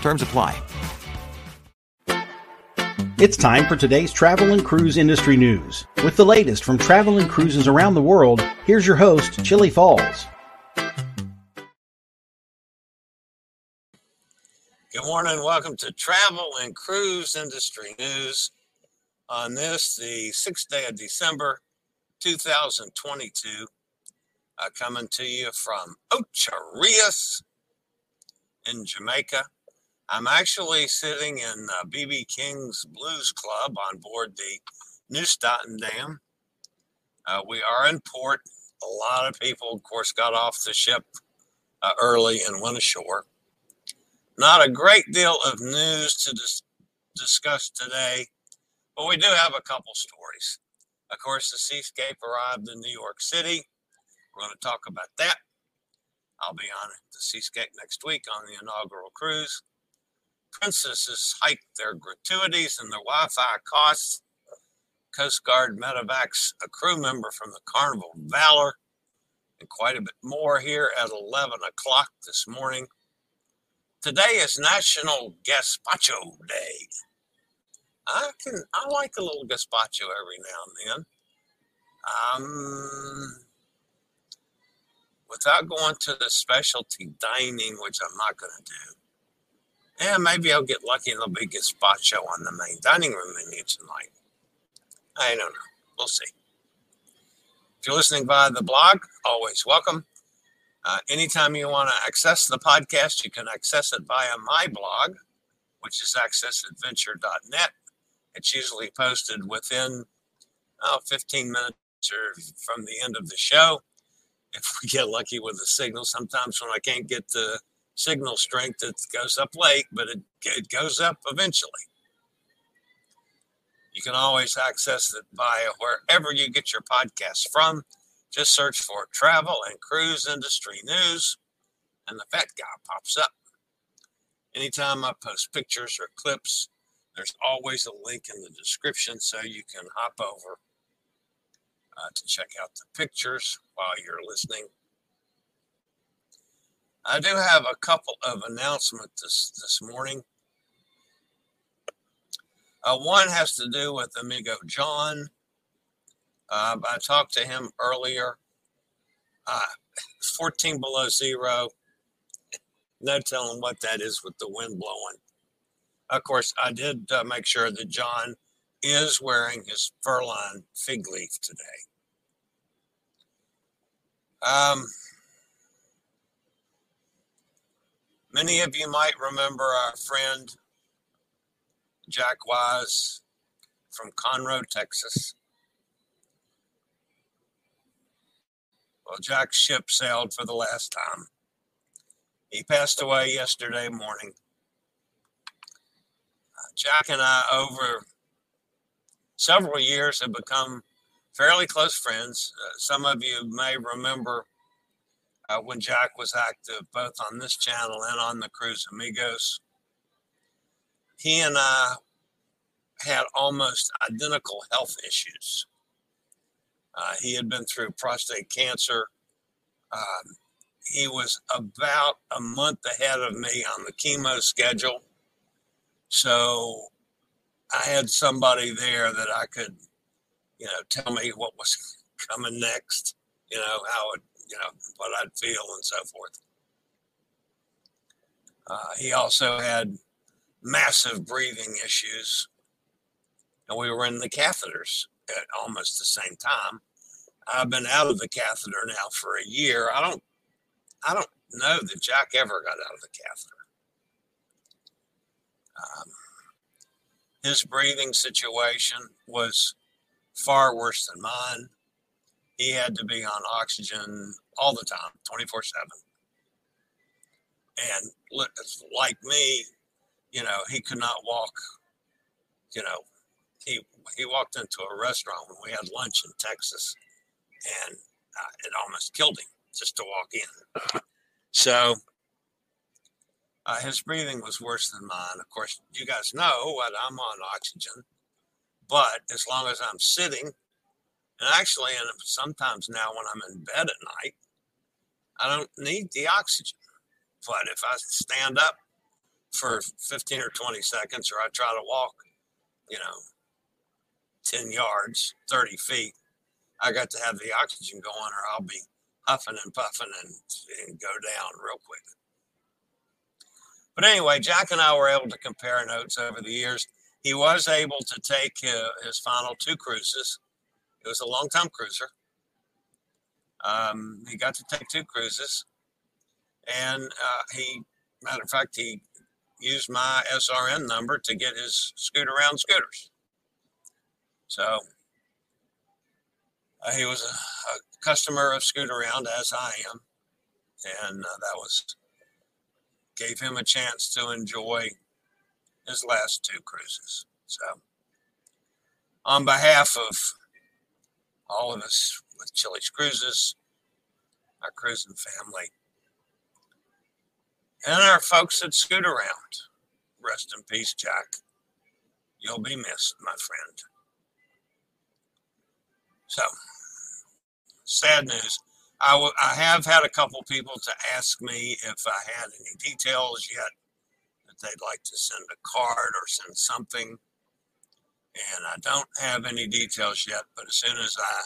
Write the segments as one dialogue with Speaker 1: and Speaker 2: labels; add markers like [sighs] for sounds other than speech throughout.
Speaker 1: Terms apply.
Speaker 2: It's time for today's travel and cruise industry news. With the latest from travel and cruises around the world, here's your host, Chillie Falls.
Speaker 3: Good morning. Welcome to Travel and Cruise Industry News. On this, the sixth day of December 2022, uh, coming to you from Ocho Rios in Jamaica. I'm actually sitting in BB uh, King's Blues Club on board the Nieuw Statendam. Uh, we are in port. A lot of people, of course, got off the ship uh, early and went ashore. Not a great deal of news to dis- discuss today, but we do have a couple stories. Of course, the Seascape arrived in New York City. We're going to talk about that. I'll be on the Seascape next week on the inaugural cruise. Princesses hike their gratuities and their Wi Fi costs. Coast Guard medevacs a crew member from the Carnival Valor, and quite a bit more here at 11 o'clock this morning. Today is National Gazpacho Day. I can I like a little gazpacho every now and then. Um, without going to the specialty dining, which I'm not going to do yeah, maybe I'll get lucky and there'll be a gazpacho on the main dining room menu tonight. I don't know. We'll see. If you're listening via the blog, always welcome. Uh, anytime you want to access the podcast, you can access it via my blog, which is accessadventure.net. It's usually posted within oh, 15 minutes or from the end of the show. If we get lucky with the signal, sometimes when I can't get the signal strength. that goes up late, but it, it goes up eventually. You can always access it via wherever you get your podcasts from. Just search for travel and cruise industry news, and the fat guy pops up. Anytime I post pictures or clips, there's always a link in the description so you can hop over uh, to check out the pictures while you're listening I do have a couple of announcements this, this morning. Uh, one has to do with amigo John. Uh, I talked to him earlier. Uh, [laughs] 14 below zero. No telling what that is with the wind blowing. Of course, I did uh, make sure that John is wearing his fur-lined fig leaf today. Um, Many of you might remember our friend Jack Wise from Conroe, Texas. Well, Jack's ship sailed for the last time. He passed away yesterday morning. Jack and I, over several years, have become fairly close friends. Uh, some of you may remember uh, when Jack was active both on this channel and on the Cruise Amigos. he and I had almost identical health issues. Uh, he had been through prostate cancer. Um, he was about a month ahead of me on the chemo schedule. So I had somebody there that I could, you know, tell me what was [laughs] coming next, you know, how it, you know, what I'd feel and so forth. Uh, he also had massive breathing issues, and we were in the catheters at almost the same time. I've been out of the catheter now for a year. I don't, I don't know that Jack ever got out of the catheter. Um, his breathing situation was far worse than mine. He had to be on oxygen all the time, 24 7. And like me, you know, he could not walk. You know, he he walked into a restaurant when we had lunch in Texas, and uh, it almost killed him just to walk in. So uh, his breathing was worse than mine. Of course, you guys know what I'm on oxygen, but as long as I'm sitting, and actually, and sometimes now when I'm in bed at night, I don't need the oxygen. But if I stand up for 15 or 20 seconds, or I try to walk, you know, 10 yards, 30 feet, I got to have the oxygen going, or I'll be huffing and puffing and, and go down real quick. But anyway, Jack and I were able to compare notes over the years. He was able to take his, his final two cruises. It was a long time cruiser. Um, he got to take two cruises, and uh, he, matter of fact, he used my SRN number to get his Scootaround scooters. So uh, he was a, a, customer of Scootaround, as I am, and uh, that was gave him a chance to enjoy his last two cruises. So, on behalf of all of us with Chillie's Cruises, our cruising family, and our folks at Scootaround, rest in peace, Jack. You'll be missed, my friend. So, sad news. I, w- I have had a couple people to ask me if I had any details yet that they'd like to send a card or send something. And I don't have any details yet, but as soon as I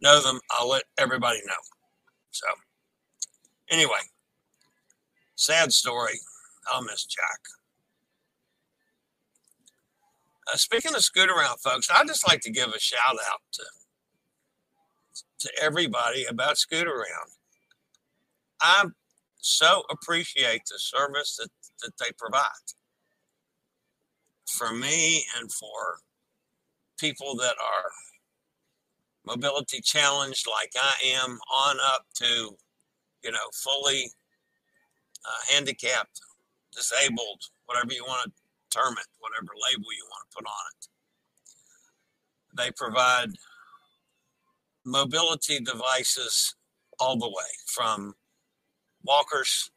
Speaker 3: know them, I'll let everybody know. So, anyway, sad story. I'll miss Jack. Uh, speaking of Scootaround, folks, I'd just like to give a shout out to to everybody about Scootaround. I so appreciate the service that, that they provide for me and for people that are mobility challenged like I am on up to, you know, fully uh, handicapped, disabled, whatever you want to term it, whatever label you want to put on it. They provide mobility devices all the way from walkers,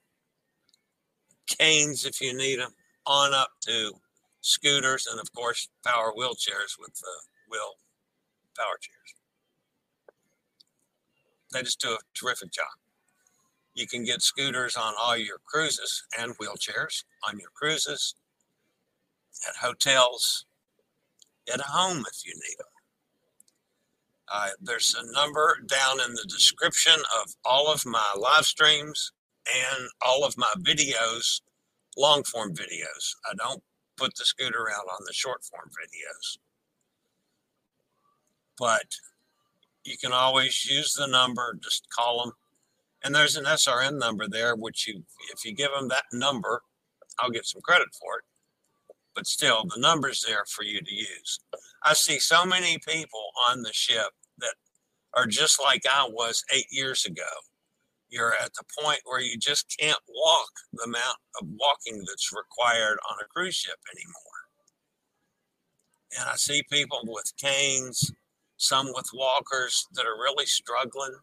Speaker 3: canes if you need them, on up to scooters, and of course, power wheelchairs with the wheel power chairs. They just do a terrific job. You can get scooters on all your cruises and wheelchairs on your cruises, at hotels, at home if you need them. Uh, there's a number down in the description of all of my live streams and all of my videos, long form videos. I don't put the scooter out on the short form videos. But you can always use the number, just call them. And there's an SRN number there, which you, if you give them that number, I'll get some credit for it. But still, the number's there for you to use. I see so many people on the ship that are just like I was eight years ago. You're at the point where you just can't walk the amount of walking that's required on a cruise ship anymore. And I see people with canes, some with walkers that are really struggling.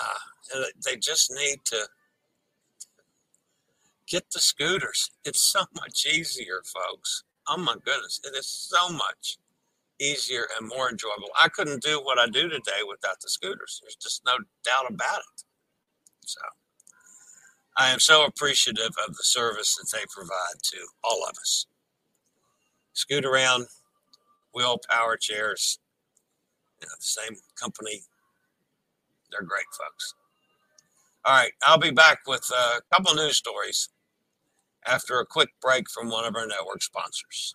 Speaker 3: Uh, they just need to get the scooters. It's so much easier, folks. Oh my goodness, it is so much easier and more enjoyable. I couldn't do what I do today without the scooters. There's just no doubt about it. So I am so appreciative of the service that they provide to all of us. Scootaround, wheel power chairs, you know, the same company. They're great folks. All right, I'll be back with a couple news stories after a quick break from one of our network sponsors.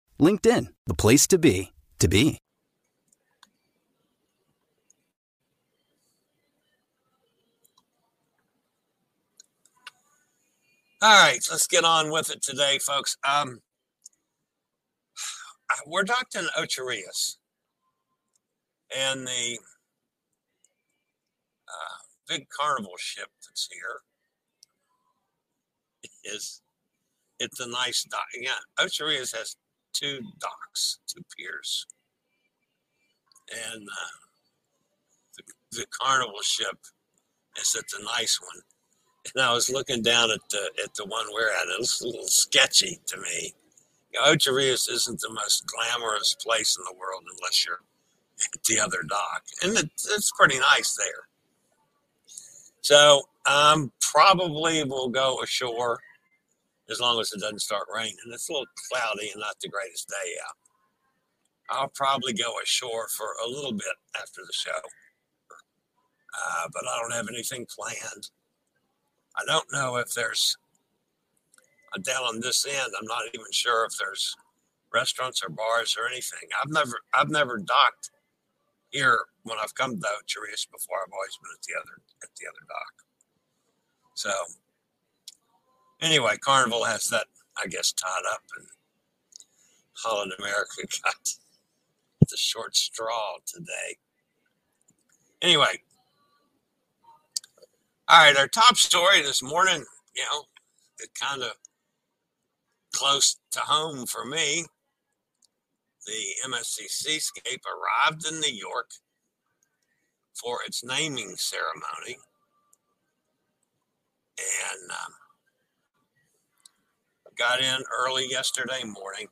Speaker 4: LinkedIn, the place to be, to be.
Speaker 3: All right, let's get on with it today, folks. Um, we're Dr. Ocho Rios and the uh, big carnival ship that's here is it's a nice dock. Yeah, Ocho Rios has two docks, two piers, and uh, the, the carnival ship is at the nice one and I was looking down at the at the one we're at. It was a little sketchy to me. You know, Ocho Rios isn't the most glamorous place in the world unless you're at the other dock, and it, it's pretty nice there. So um, probably will go ashore as long as it doesn't start raining. It's a little cloudy and not the greatest day out. I'll probably go ashore for a little bit after the show, uh, but I don't have anything planned. I don't know if there's a down on this end. I'm not even sure if there's restaurants or bars or anything. I've never I've never docked here when I've come to Charias before. I've always been at the other at the other dock. So anyway, Carnival has that I guess tied up, and Holland America [laughs] got the short straw today. Anyway, all right, our top story this morning, you know, it kind of close to home for me. The MSC Seascape arrived in New York for its naming ceremony. And um, got in early yesterday morning,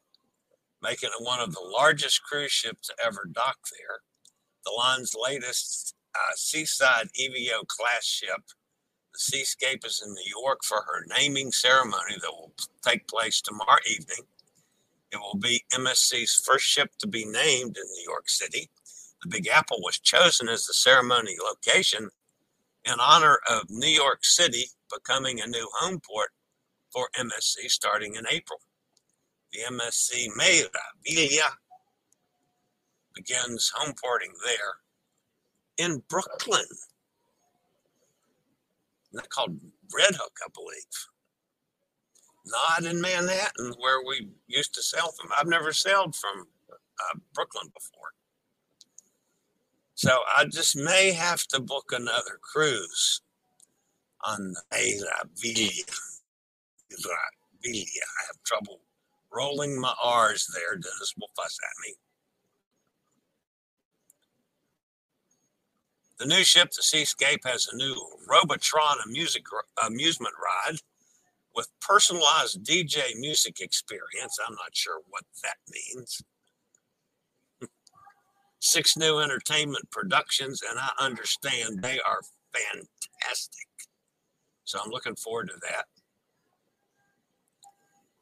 Speaker 3: making it one of the largest cruise ships ever dock there. The line's latest uh, Seaside EVO class ship the Seascape is in New York for her naming ceremony that will take place tomorrow evening. It will be MSC's first ship to be named in New York City. The Big Apple was chosen as the ceremony location in honor of New York City becoming a new home port for MSC starting in April. The MSC Meraviglia begins home porting there in Brooklyn. They're called Red Hook, I believe. Not in Manhattan, where we used to sail from. I've never sailed from uh, Brooklyn before. So I just may have to book another cruise on the Meraviglia. I have trouble rolling my R's there. Dennis will fuss at me. The new ship, the Seascape, has a new Robotron music, amusement ride with personalized DJ music experience. I'm not sure what that means. [laughs] Six new entertainment productions, and I understand they are fantastic. So I'm looking forward to that.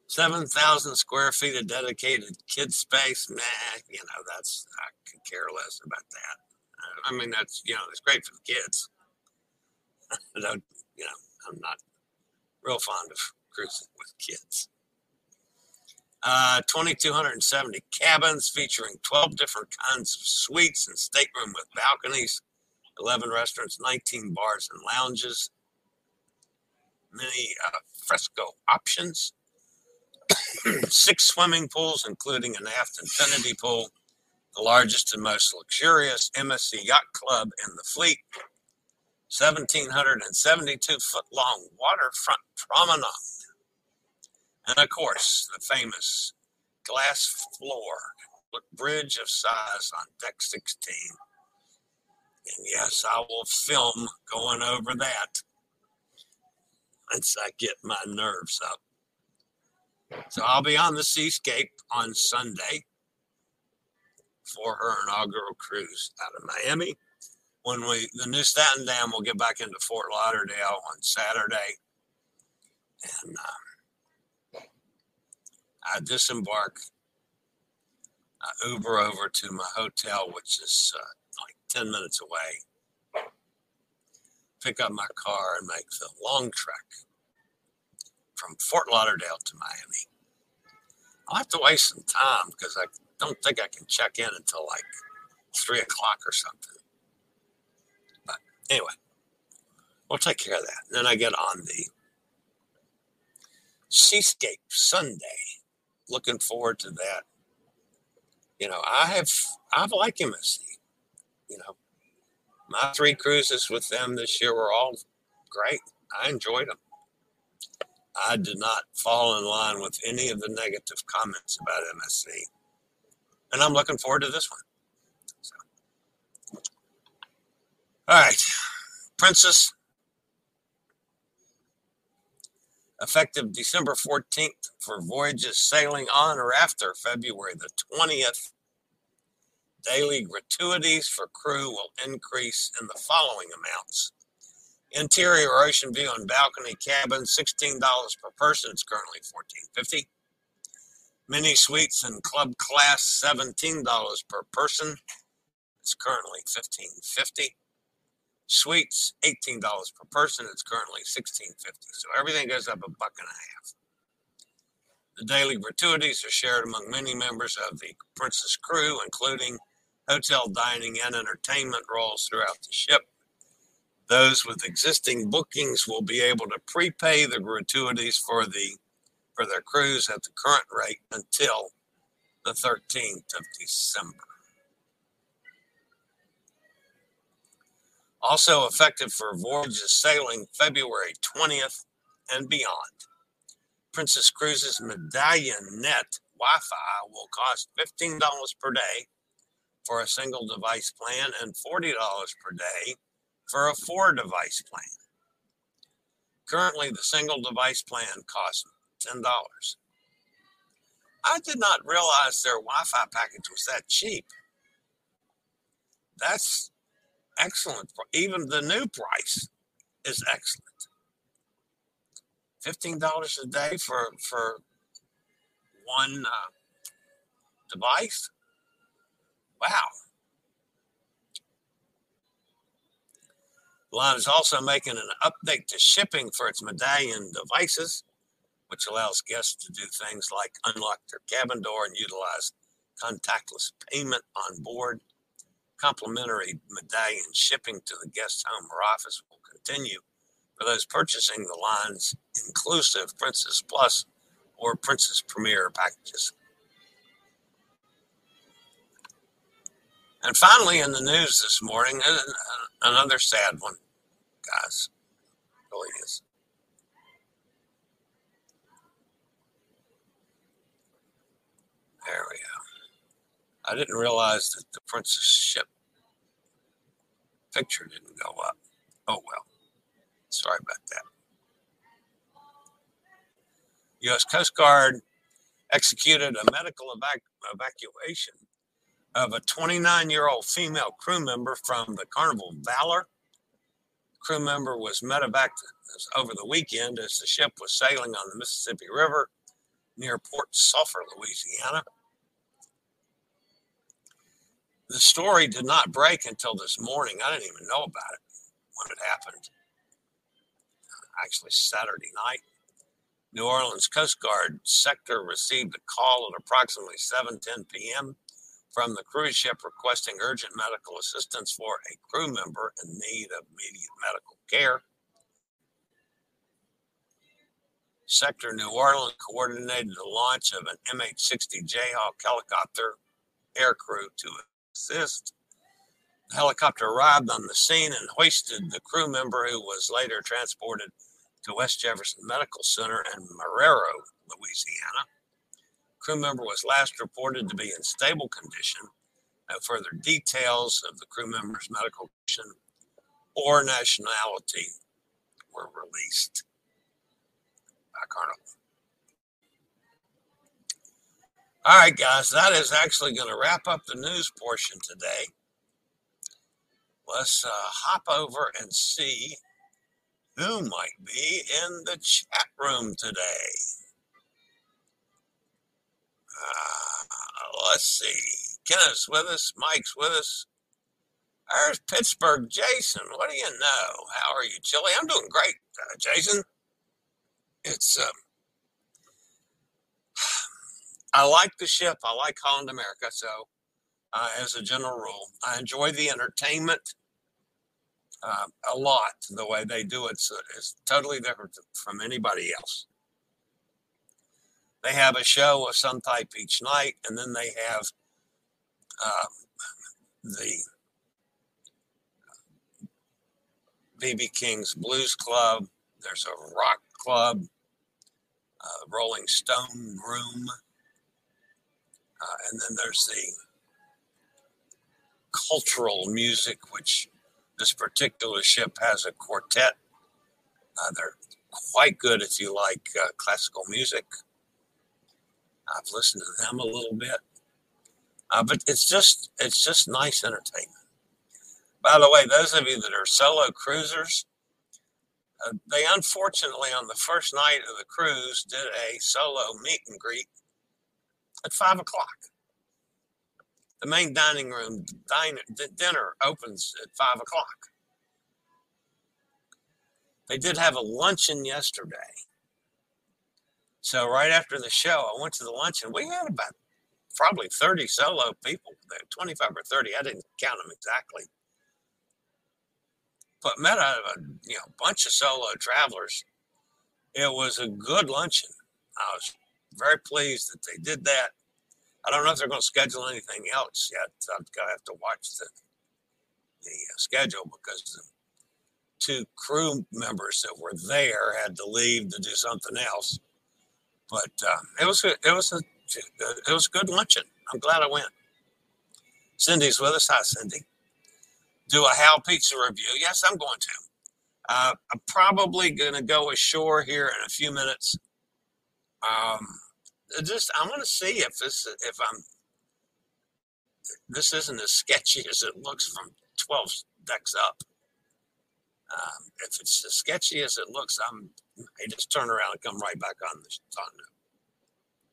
Speaker 3: 7,000 square feet of dedicated kid space. Nah, you know, that's, I could care less about that. I mean, that's, you know, it's great for the kids. [laughs] I don't, you know, I'm not real fond of cruising with kids. Uh, 2,270 cabins featuring 12 different kinds of suites and stateroom with balconies, 11 restaurants, 19 bars and lounges, many uh, fresco options, [coughs] six swimming pools, including an aft infinity pool, the largest and most luxurious MSC yacht club in the fleet, 1,772 foot long waterfront promenade, and of course, the famous glass floor bridge of Sighs on deck 16. And yes, I will film going over that once I get my nerves up. So I'll be on the Seascape on Sunday for her inaugural cruise out of Miami. When we the Nieuw Statendam will get back into Fort Lauderdale on Saturday, and um, I disembark. I Uber over to my hotel, which is uh, like ten minutes away. Pick up my car and make the long trek from Fort Lauderdale to Miami. I'll have to waste some time because I don't think I can check in until like three o'clock or something. But anyway, we'll take care of that. And then I get on the Seascape Sunday. Looking forward to that. You know, I have I've liked MSC. You know, my three cruises with them this year were all great. I enjoyed them. I did not fall in line with any of the negative comments about MSC. And I'm looking forward to this one. So. All right. Princess, effective December 14th for voyages sailing on or after February the 20th. Daily gratuities for crew will increase in the following amounts Interior ocean view and balcony cabin, $16 per person. It's currently $14.50. Mini suites and club class, $17 per person. It's currently $15.50. Suites, $18 per person. It's currently $16.50. So everything goes up a buck and a half. The daily gratuities are shared among many members of the Princess crew, including hotel dining and entertainment roles throughout the ship. Those with existing bookings will be able to prepay the gratuities for the for their cruise at the current rate until the 13th of December. Also effective for voyages sailing February 20th and beyond. Princess Cruises Medallion Net Wi Fi will cost $15 per day for a single device plan and $40 per day for a four device plan. Currently, the single device plan costs $10. I did not realize their Wi Fi package was that cheap. That's excellent. Even the new price is excellent. $15 a day for, for one uh, device? Wow. Line is also making an update to shipping for its medallion devices, which allows guests to do things like unlock their cabin door and utilize contactless payment on board. Complimentary medallion shipping to the guest's home or office will continue for those purchasing the line's inclusive Princess Plus or Princess Premier packages. And finally, in the news this morning, another sad one, guys. Really is. There we go. I didn't realize that the Princess ship picture didn't go up. Oh well. Sorry about that. U.S. Coast Guard executed a medical evac- evacuation of a 29 year old female crew member from the Carnival Valor. Crew member was medevaced over the weekend as the ship was sailing on the Mississippi River near Port Sulphur, Louisiana. The story did not break until this morning. I didn't even know about it when it happened. Actually, Saturday night. New Orleans Coast Guard sector received a call at approximately 7:10 p.m. from the cruise ship requesting urgent medical assistance for a crew member in need of immediate medical care. Sector New Orleans coordinated the launch of an MH-60 Jayhawk helicopter aircrew to assist. The helicopter arrived on the scene and hoisted the crew member who was later transported to West Jefferson Medical Center in Marrero, Louisiana. Crew member was last reported to be in stable condition. No further details of the crew member's medical condition or nationality were released by Carnival. All right, guys, that is actually going to wrap up the news portion today. Let's uh, hop over and see who might be in the chat room today. Uh, let's see. Kenneth's with us. Mike's with us. There's Pittsburgh Jason. What do you know? How are you, Chillie? I'm doing great, uh, Jason. It's um, I like the ship. I like Holland America. So, uh, as a general rule, I enjoy the entertainment uh, a lot. The way they do it so is totally different from anybody else. They have a show of some type each night, and then they have uh, the BB King's Blues Club. There's a rock club, uh, Rolling Stone Room, uh, and then there's the cultural music, which this particular ship has a quartet. Uh, they're quite good if you like uh, classical music. I've listened to them a little bit, uh, but it's just it's just nice entertainment. By the way, those of you that are solo cruisers, uh, they unfortunately on the first night of the cruise did a solo meet and greet at five o'clock. The main dining room diner, dinner opens at five o'clock. They did have a luncheon yesterday. So right after the show, I went to the luncheon. We had about probably 30 solo people there, 25 or 30. I didn't count them exactly. But met a, you know bunch of solo travelers. It was a good luncheon. I was very pleased that they did that. I don't know if they're going to schedule anything else yet. I'm going to have to watch the the uh, schedule because the two crew members that were there had to leave to do something else. But uh, it was a, it was a it was a good luncheon. I'm glad I went. Cindy's with us. Hi, Cindy. Do a Hal Pizza review? Yes, I'm going to. Uh, I'm probably going to go ashore here in a few minutes. Um, just I want to see if this if I'm this isn't as sketchy as it looks from 12 decks up. Um, if it's as sketchy as it looks, I'm I just turn around and come right back on the on the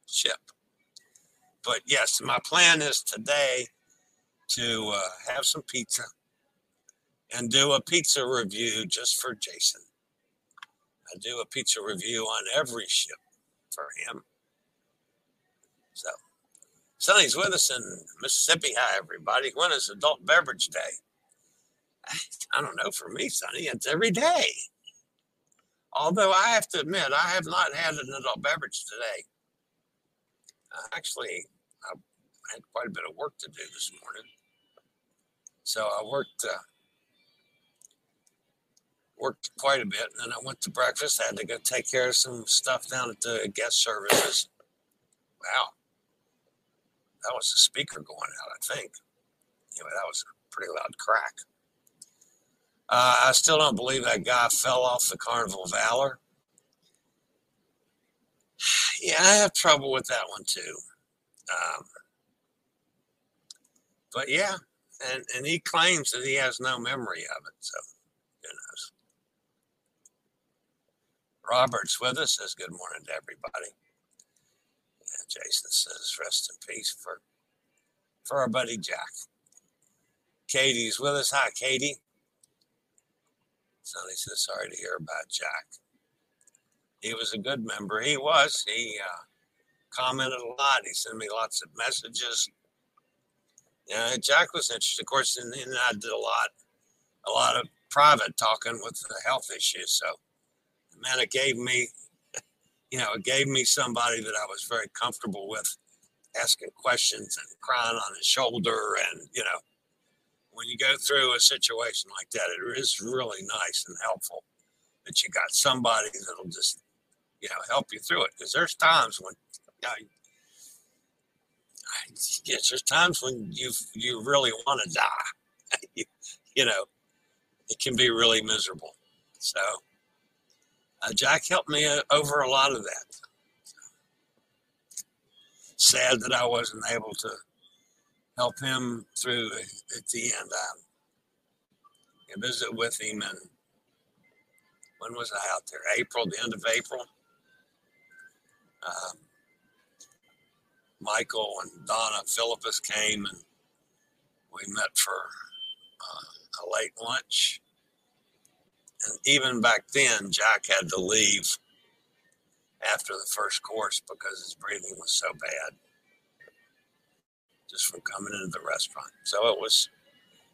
Speaker 3: ship. But yes, my plan is today to uh, have some pizza and do a pizza review just for Jason. I do a pizza review on every ship for him. So, Sonny's with us in Mississippi. Hi, everybody. When is Adult Beverage Day? I don't know. For me, Sonny, it's every day. Although I have to admit, I have not had an adult beverage today. Uh, actually, I had quite a bit of work to do this morning. So I worked uh, worked quite a bit, and then I went to breakfast. I had to go take care of some stuff down at the guest services. Wow, that was the speaker going out, I think. Anyway, that was a pretty loud crack. Uh, I still don't believe that guy fell off the Carnival Valor. [sighs] Yeah, I have trouble with that one too. Um, but yeah, and, and he claims that he has no memory of it. So, who knows? Robert's with us. Says good morning to everybody. Jason says, rest in peace for for our buddy Jack. Katie's with us. Hi, Katie. Sonny says, sorry to hear about Jack. He was a good member. He was. He uh, commented a lot. He sent me lots of messages. Yeah, Jack was interested. Of course, and, and I did a lot, a lot of private talking with the health issues. So, man, it gave me, [laughs] you know, it gave me somebody that I was very comfortable with asking questions and crying on his shoulder. And, you know, when you go through a situation like that, it is really nice and helpful that you got somebody that'll just, you know, help you through it. Because there's times when, you know, yes, there's times when you you really want to die. [laughs] you, you know, it can be really miserable. So, uh, Jack helped me uh, over a lot of that. Sad that I wasn't able to help him through at the end. I, I visited with him, and when was I out there? April, the end of April. Um, Michael and Donna Philippus came, and we met for uh, a late lunch. And even back then, Jack had to leave after the first course because his breathing was so bad just from coming into the restaurant. So it was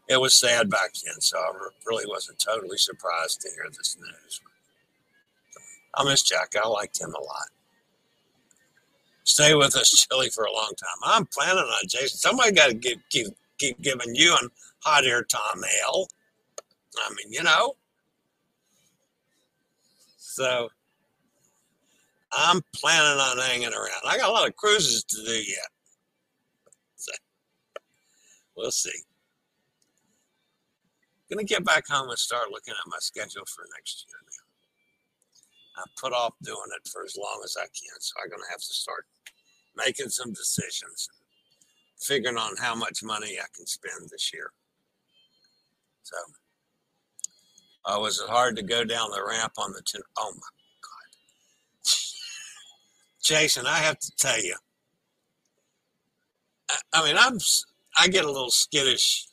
Speaker 3: it was sad back then. So I really wasn't totally surprised to hear this news. I miss Jack. I liked him a lot. Stay with us, [laughs] Chillie, for a long time. I'm planning on Jason. Somebody got to keep, keep keep giving you and hot air Tom Hale. I mean, you know. So I'm planning on hanging around. I got a lot of cruises to do yet. We'll see. Gonna get back home and start looking at my schedule for next year now. I put off doing it for as long as I can, so I'm gonna have to start making some decisions, figuring on how much money I can spend this year. So uh, was it hard to go down the ramp on the ten? Oh my God, [laughs] Jason, I have to tell you. I, I mean, I'm I get a little skittish.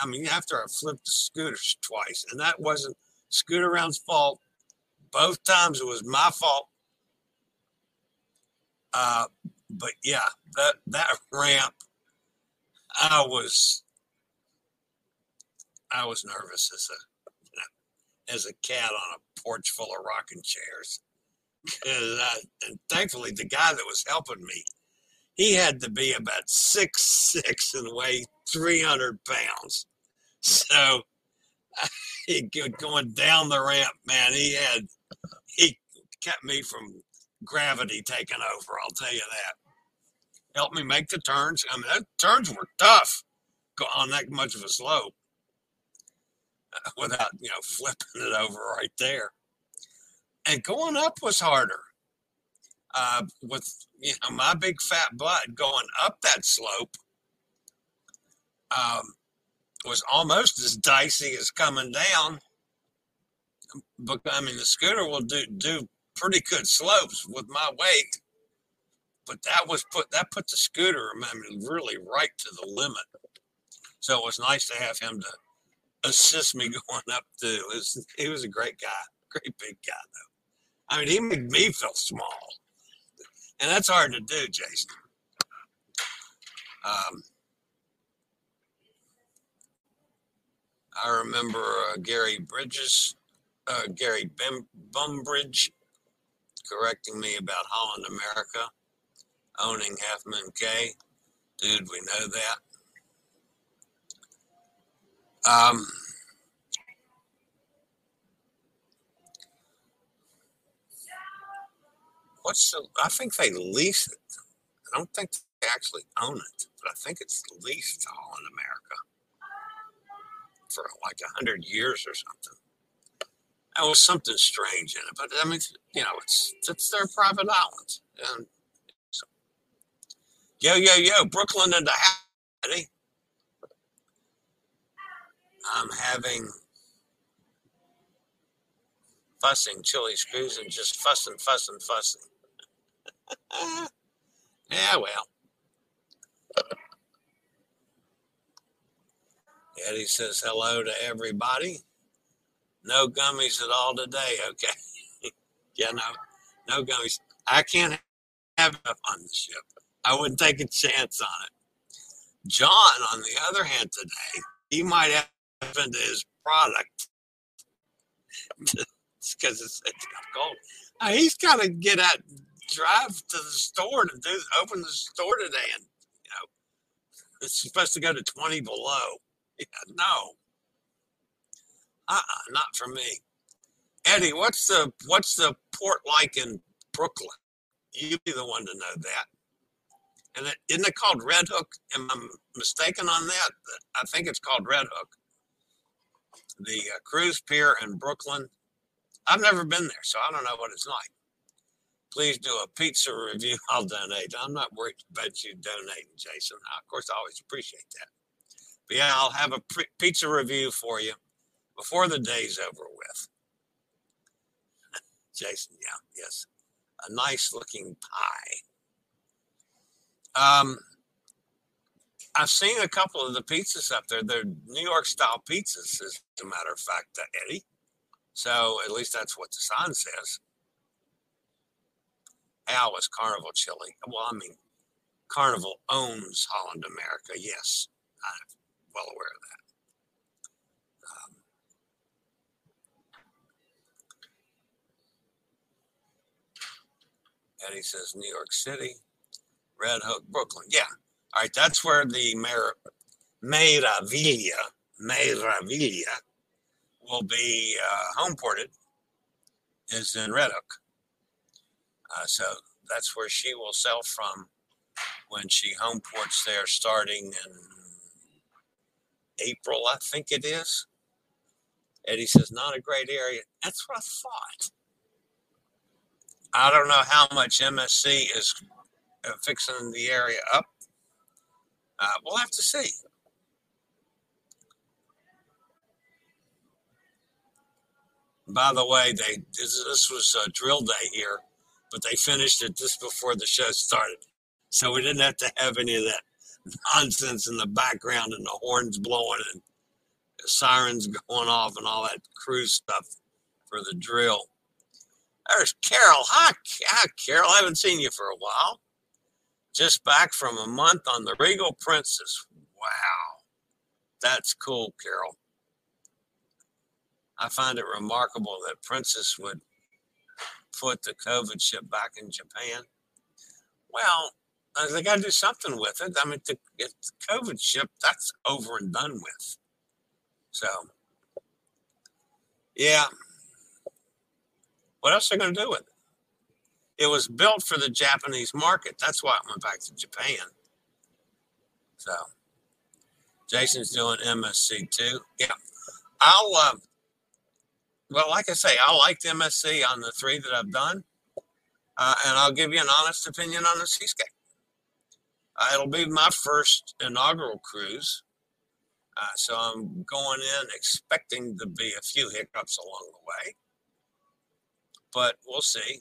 Speaker 3: I mean, after I flipped the scooters twice, and that wasn't Scootaround's fault. Both times it was my fault. Uh, but yeah, that that ramp, I was I was nervous as a as a cat on a porch full of rocking chairs. I, and thankfully, the guy that was helping me, he had to be about six six and weigh three hundred pounds. So [laughs] he going down the ramp, man. He had he kept me from gravity taking over. I'll tell you that. Helped me make the turns. I mean, the turns were tough on that much of a slope [laughs] without, you know, flipping it over right there. And going up was harder. Uh, with you know my big fat butt going up that slope um, was almost as dicey as coming down. But I mean, the scooter will do do pretty good slopes with my weight. But that was put that put the scooter I mean, really right to the limit. So it was nice to have him to assist me [laughs] going up too. Was, he was a great guy, great big guy though. I mean, he made me feel small, and that's hard to do, Jason. Um, I remember uh, Gary Bridges, uh, Gary Bumbridge correcting me about Holland America owning Half Moon Cay. Dude, we know that. Um, what's the, I think they lease it. I don't think they actually own it, but I think it's leased all in America for like a hundred years or something. There was something strange in it, but I mean, you know, it's it's their private island, and so, yo, yo, yo, Brooklyn and the Hattie. I'm having fussing, chili screws, and just fussing, fussing, fussing. Yeah, well. Eddie says hello to everybody. No gummies at all today. Okay. [laughs] yeah, no, no gummies. I can't have enough on the ship. I wouldn't take a chance on it. John, on the other hand, today, he might have into his product [laughs] because it's, it's cold. Uh, he's got to get out, drive to the store to do open the store today, and you know it's supposed to go to twenty below. Yeah, no, uh-uh, not for me. Eddie, what's the what's the port like in Brooklyn? You be the one to know that. And is isn't it called Red Hook? Am I mistaken on that? I think it's called Red Hook. The uh, cruise pier in Brooklyn. I've never been there, so I don't know what it's like. Please do a pizza review. [laughs] I'll donate. I'm not worried about you donating, Jason. Of course, I always appreciate that. But yeah, I'll have a pre- pizza review for you before the day's over with. [laughs] Jason, yeah, yes. A nice looking pie. Um, I've seen a couple of the pizzas up there. They're New York style pizzas, as a matter of fact, uh, Eddie. So at least that's what the sign says. Al was Carnival Chillie. Well, I mean, Carnival owns Holland America. Yes, I'm well aware of that. Um, Eddie says New York City. Red Hook, Brooklyn. Yeah. All right. That's where the Mer- Meraviglia, Meraviglia will be uh, home ported is in Red Hook. Uh, so that's where she will sell from when she home ports there starting in April, I think it is. Eddie says, not a great area. That's what I thought. I don't know how much MSC is uh, fixing the area up. Uh, we'll have to see. By the way, they this, this was a drill day here, but they finished it just before the show started, so we didn't have to have any of that nonsense in the background and the horns blowing and sirens going off and all that crew stuff for the drill. There's Carol. Hi, hi, Carol. I haven't seen you for a while. Just back from a month on the Regal Princess. Wow. That's cool, Carol. I find it remarkable that Princess would put the COVID ship back in Japan. Well, uh, they got to do something with it. I mean, the, the COVID ship, that's over and done with. So, yeah. What else are they going to do with it? It was built for the Japanese market. That's why it went back to Japan. So, Jason's doing MSC too. Yeah. I'll, uh, well, like I say, I liked MSC on the three that I've done. Uh, and I'll give you an honest opinion on the Seascape. Uh, it'll be my first inaugural cruise. Uh, so I'm going in expecting to be a few hiccups along the way. But we'll see.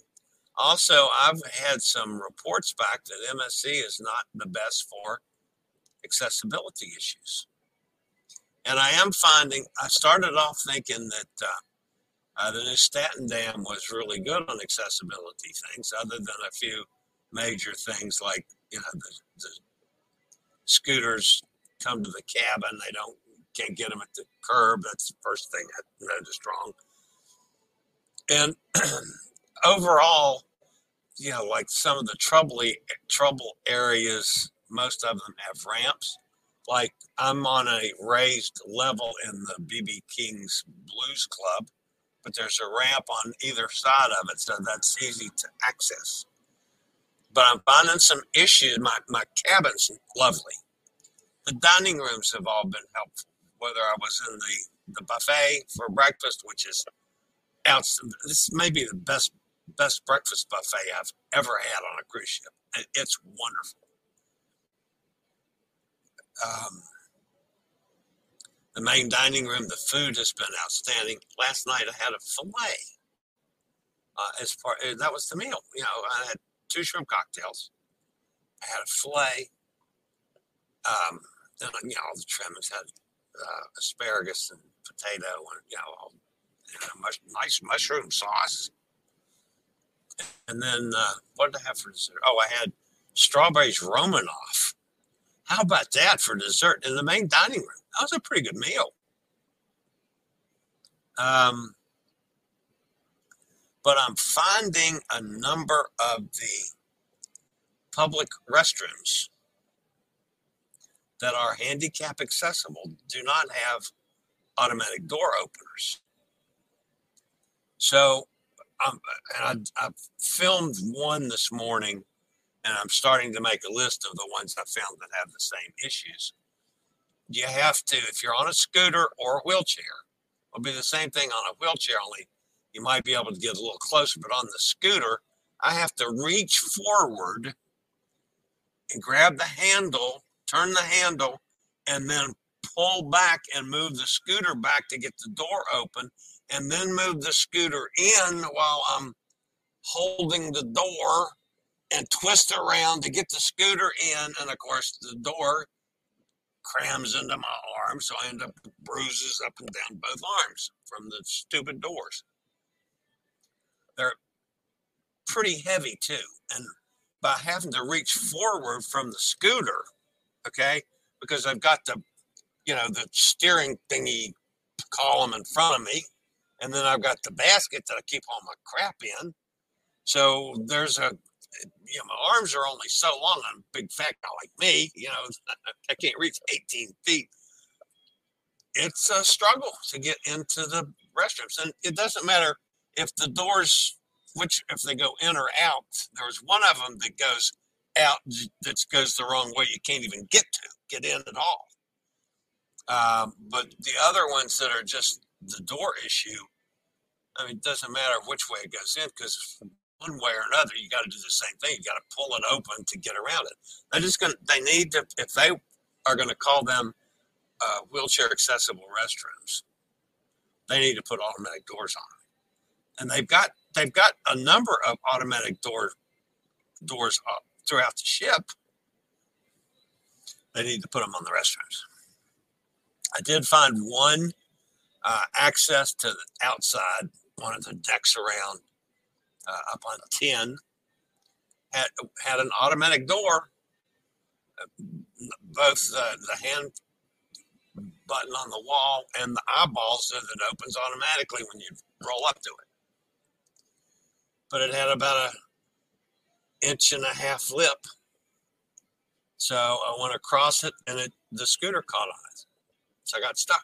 Speaker 3: Also, I've had some reports back that MSC is not the best for accessibility issues. And I am finding, I started off thinking that uh, uh, the Nieuw Statendam was really good on accessibility things, other than a few major things like, you know, the, the scooters come to the cabin, they don't, can't get them at the curb. That's the first thing I noticed wrong. And [clears throat] overall, you know, like some of the troubly trouble areas, most of them have ramps. Like I'm on a raised level in the BB King's Blues Club, but there's a ramp on either side of it, so that's easy to access. But I'm finding some issues. My my cabin's lovely. The dining rooms have all been helpful. Whether I was in the the buffet for breakfast, which is this may be the best best breakfast buffet I've ever had on a cruise ship. It's wonderful. Um, the main dining room, the food has been outstanding. Last night I had a fillet. Uh, as far uh, that was the meal, you know, I had two shrimp cocktails, I had a fillet. Um, then you know all the trimmings had uh, asparagus and potato and you know all, mush, nice mushroom sauce. And then uh, what did I have for dessert? Oh, I had strawberries Romanoff. How about that for dessert in the main dining room? That was a pretty good meal. Um, but I'm finding a number of the public restrooms that are handicap accessible do not have automatic door openers. So, um, and I, I filmed one this morning, and I'm starting to make a list of the ones I found that have the same issues. You have to, if you're on a scooter or a wheelchair, it'll be the same thing on a wheelchair, only you might be able to get a little closer. But on the scooter, I have to reach forward and grab the handle, turn the handle, and then pull back and move the scooter back to get the door open, and then move the scooter in while I'm holding the door and twist around to get the scooter in. And of course, the door crams into my arm, so I end up with bruises up and down both arms from the stupid doors. They're pretty heavy too. And by having to reach forward from the scooter, okay, because I've got the, you know, the steering thingy column in front of me, and then I've got the basket that I keep all my crap in. So there's a, you know, my arms are only so long. I'm a big fat guy like me, you know, [laughs] I can't reach 18 feet. It's a struggle to get into the restrooms, and it doesn't matter if the doors, which if they go in or out, there's one of them that goes out that goes the wrong way. You can't even get to get in at all. Um, but the other ones that are just the door issue, I mean, it doesn't matter which way it goes in because one way or another, you got to do the same thing. You got to pull it open to get around it. They're just going to, they need to, if they are going to call them uh, wheelchair accessible restrooms, they need to put automatic doors on and they've got they've got a number of automatic door doors up throughout the ship. They need to put them on the restrooms. I did find one uh, access to the outside, one of the decks around uh, up on 10 had, had an automatic door. Uh, both uh, the hand button on the wall and the eyeball so that it opens automatically when you roll up to it but it had about a inch and a half lip. So I went across it and it the scooter caught on it. So I got stuck.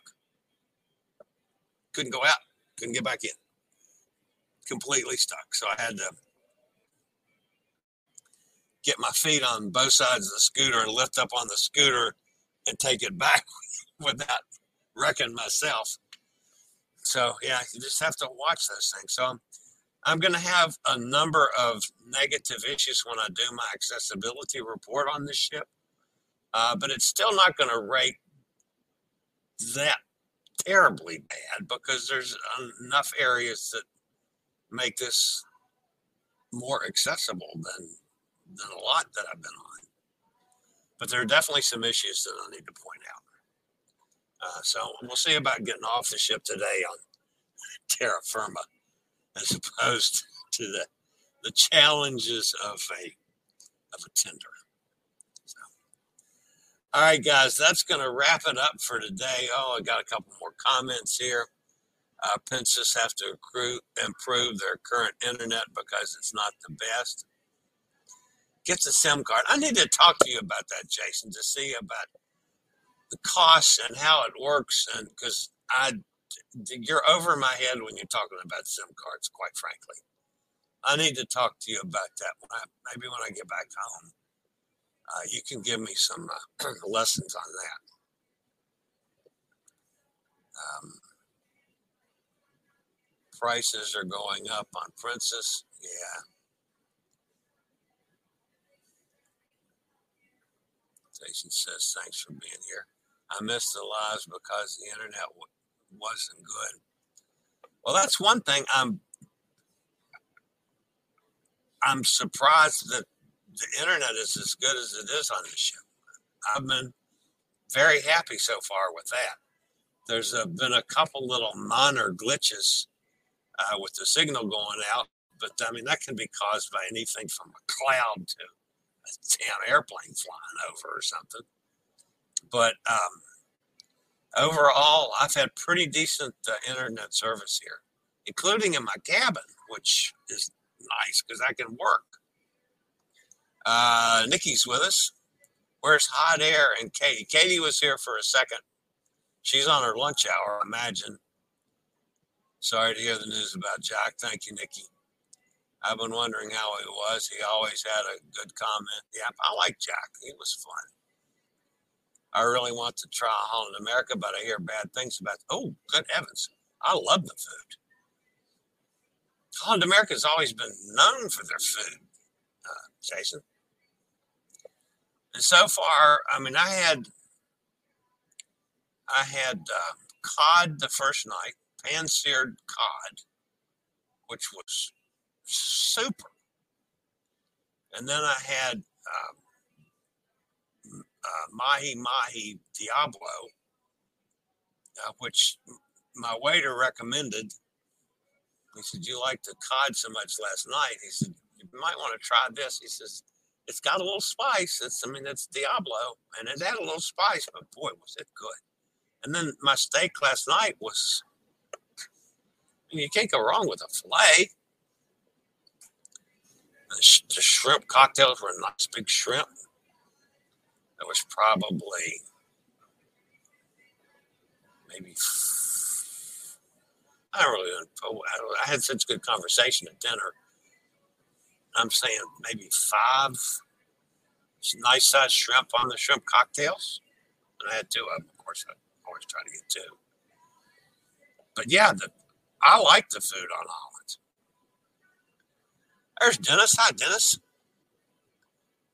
Speaker 3: Couldn't go out, couldn't get back in. Completely stuck. So I had to get my feet on both sides of the scooter and lift up on the scooter and take it back [laughs] without wrecking myself. So yeah, you just have to watch those things. So I'm I'm going to have a number of negative issues when I do my accessibility report on this ship, uh, but it's still not going to rate that terribly bad because there's enough areas that make this more accessible than than a lot that I've been on. But there are definitely some issues that I need to point out. Uh, so we'll see about getting off the ship today on [laughs] terra firma as opposed [laughs] to the the challenges of a of a tender. So, all right, guys, that's going to wrap it up for today. Oh, I got a couple more comments here. Uh, Princess have to accrue, improve their current internet because it's not the best. Get the SIM card. I need to talk to you about that, Jason, to see about the costs and how it works, and because I you're over my head when you're talking about SIM cards, quite frankly. I need to talk to you about that. When I, maybe when I get back home, uh, you can give me some uh, [clears throat] lessons on that. Um, prices are going up on Princess. Yeah. Jason says, thanks for being here. I missed the lives because the internet wasn't good. Well, that's one thing. I'm I'm surprised that the internet is as good as it is on this ship. I've been very happy so far with that. There's uh, been a couple little minor glitches uh, with the signal going out, but I mean, that can be caused by anything from a cloud to a damn airplane flying over or something. But um, overall, I've had pretty decent uh, internet service here, including in my cabin, which is nice because I can work. Uh, Nikki's with us. Where's hot air and Katie? Katie was here for a second. She's on her lunch hour, I imagine. Sorry to hear the news about Jack. Thank you, Nikki. I've been wondering how he was. He always had a good comment. Yeah, I like Jack. He was fun. I really want to try Holland America, but I hear bad things about. Oh, good heavens! I love the food. Holland America has always been known for their food, uh, Jason. And so far, I mean, I had I had uh, cod the first night, pan seared cod, which was super. And then I had um, uh, mahi mahi diablo, uh, which my waiter recommended. He said, "You liked the cod so much last night." He said, "You might want to try this." He says, "It's got a little spice. It's, I mean, it's Diablo, and it had a little spice, but boy, was it good." And then my steak last night was. Mean, you can't go wrong with a fillet. The, sh- the shrimp cocktails were nice big shrimp. That was probably maybe I don't really I had such good conversation at dinner. I'm saying maybe five nice sized shrimp on the shrimp cocktails. And I had two of them, of course. I always try to get two. But yeah, the, I like the food on Holland. There's Dennis. Hi, Dennis.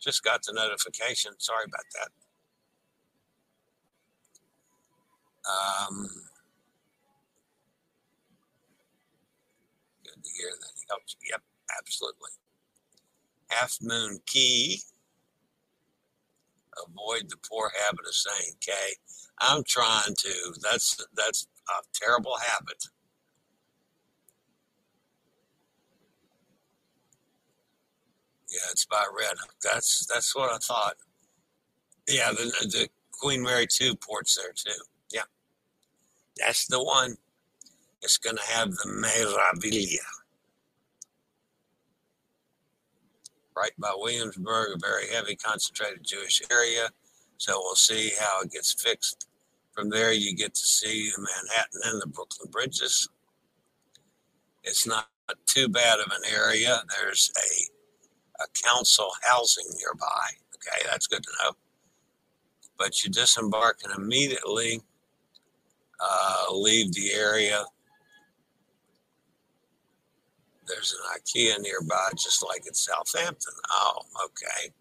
Speaker 3: Just got the notification. Sorry about that. Um, good to hear that he helps. Yep, absolutely. Half Moon Cay. Avoid the poor habit of saying K. I'm trying to. That's that's a terrible habit. Yeah, it's by Red. That's that's what I thought. Yeah, the the Queen Mary two ports there too. Yeah, that's the one. It's going to have the Meraviglia. Right by Williamsburg, a very heavy concentrated Jewish area. So we'll see how it gets fixed. From there, you get to see the Manhattan and the Brooklyn bridges. It's not too bad of an area. There's a council housing nearby. Okay, that's good to know. But you disembark and immediately uh, leave the area. There's an IKEA nearby, just like at Southampton. Oh, okay.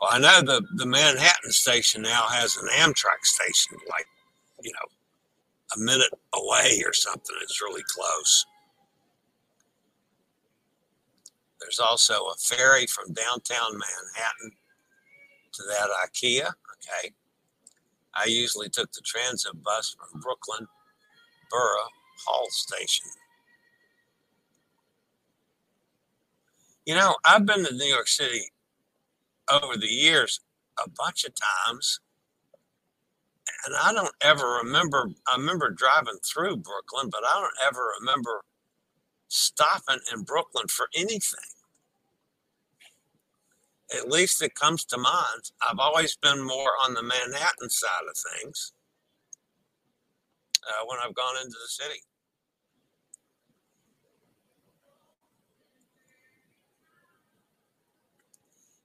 Speaker 3: Well, I know the, the Manhattan station now has an Amtrak station, like, you know, a minute away or something. It's really close. There's also a ferry from downtown Manhattan to that IKEA. Okay. I usually took the transit bus from Brooklyn Borough Hall Station. You know, I've been to New York City over the years a bunch of times, and I don't ever remember. I remember driving through Brooklyn, but I don't ever remember stopping in Brooklyn for anything at least it comes to mind. I've always been more on the Manhattan side of things uh, when I've gone into the city.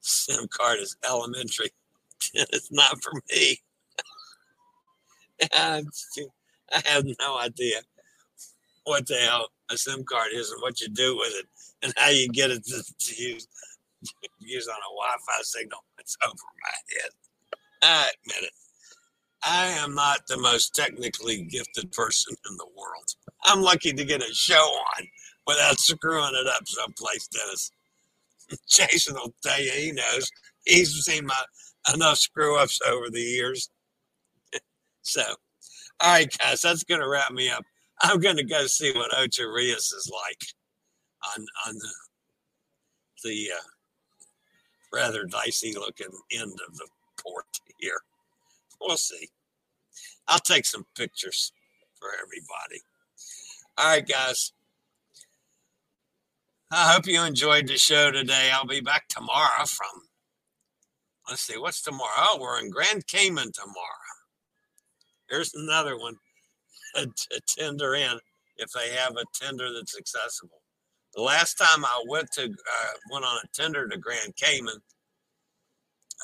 Speaker 3: SIM card is elementary. [laughs] it's not for me. [laughs] I have no idea what the hell a SIM card is and what you do with it and how you get it to, to use [laughs] on a Wi-Fi signal. It's over my head. I admit it. I am not the most technically gifted person in the world. I'm lucky to get a show on without screwing it up someplace, Dennis. [laughs] Jason will tell you he knows. He's seen my enough screw ups over the years. [laughs] so, all right, guys, that's going to wrap me up. I'm going to go see what Ocho Rios is like on on the the uh, rather dicey looking end of the port here. We'll see. I'll take some pictures for everybody. All right, guys. I hope you enjoyed the show today. I'll be back tomorrow from, let's see, what's tomorrow? Oh, we're in Grand Cayman tomorrow. Here's another one [laughs] a, tender in if they have a tender that's accessible. The last time I went to uh, went on a tender to Grand Cayman,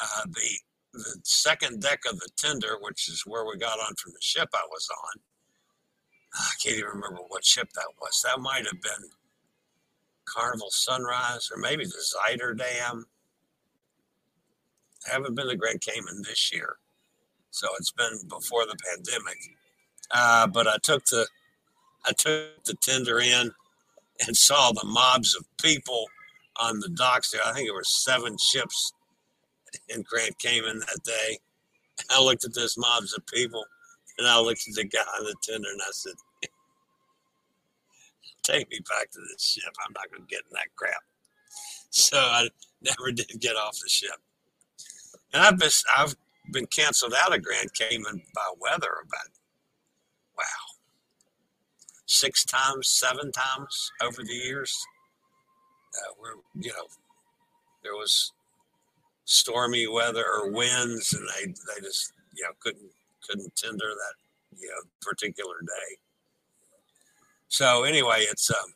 Speaker 3: uh, the the second deck of the tender, which is where we got on from the ship I was on. I can't even remember what ship that was. That might have been Carnival Sunrise or maybe the Zuiderdam. I haven't been to Grand Cayman this year, so it's been before the pandemic. Uh, but I took the I took the tender in and saw the mobs of people on the docks there. I think there were seven ships in Grand Cayman that day. [laughs] I looked at this mobs of people and I looked at the guy on the tender and I said, [laughs] Take me back to this ship. I'm not going to get in that crap. [laughs] So I never did get off the ship. And I've been, I've been canceled out of Grand Cayman by weather about, wow, six times, seven times over the years. Uh, we're, you know, there was stormy weather or winds, and they they just you know couldn't couldn't tender that you know particular day. So anyway, it's um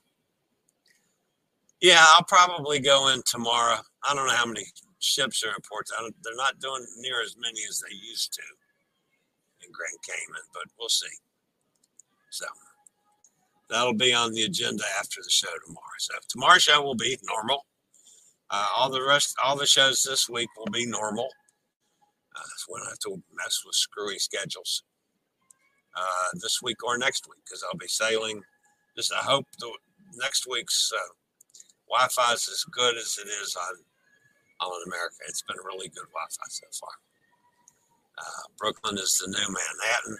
Speaker 3: yeah, I'll probably go in tomorrow. I don't know how many ships are in ports. they're not doing near as many as they used to in Grand Cayman, but we'll see. So that'll be on the agenda after the show tomorrow. So tomorrow's show will be normal. Uh, all the rest, all the shows this week will be normal. Uh, when I have to mess with screwy schedules uh, this week or next week because I'll be sailing. Just I hope the next week's uh, Wi-Fi is as good as it is on on America. It's been really good Wi-Fi so far. Uh, Brooklyn is the new Manhattan.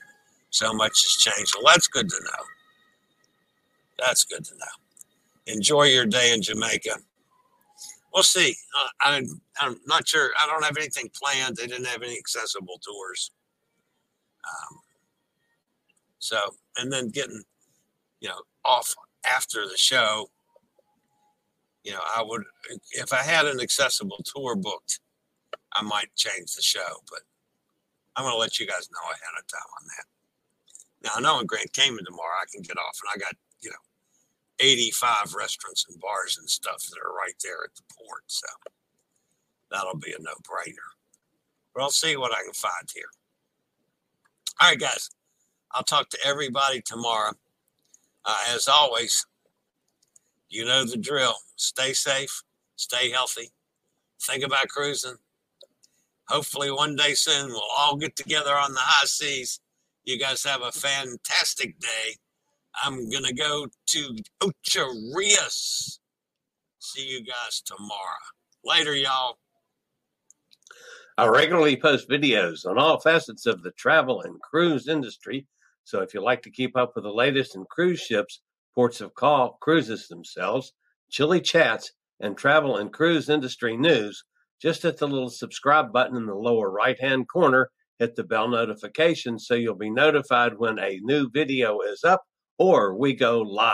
Speaker 3: So much has changed. Well, that's good to know. That's good to know. Enjoy your day in Jamaica we'll see. Uh, I'm I'm not sure. I don't have anything planned. They didn't have any accessible tours. Um, so and then getting you know off after the show. You know, I would if I had an accessible tour booked, I might change the show, but I'm going to let you guys know ahead of time on that. Now I know in Grand Cayman tomorrow I can get off, and I got 85 restaurants and bars and stuff that are right there at the port. So that'll be a no brainer. But I'll see what I can find here. All right, guys. I'll talk to everybody tomorrow. Uh, as always, you know the drill. Stay safe, stay healthy, think about cruising. Hopefully, one day soon, we'll all get together on the high seas. You guys have a fantastic day I'm going to go to Ocho Rios. See you guys tomorrow. Later, y'all.
Speaker 5: I regularly post videos on all facets of the travel and cruise industry. So if you like to keep up with the latest in cruise ships, ports of call, cruises themselves, Chillie chats, and travel and cruise industry news, just hit the little subscribe button in the lower right hand corner. Hit the bell notification so you'll be notified when a new video is up or we go live.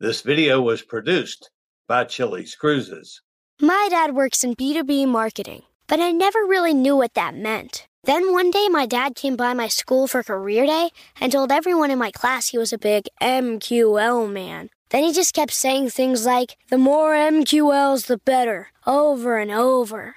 Speaker 5: This video was produced by Chillie's Cruises.
Speaker 6: My dad works in B2B marketing, but I never really knew what that meant. Then one day, my dad came by my school for career day and told everyone in my class he was a big MQL man. Then he just kept saying things like, the more MQLs, the better, over and over.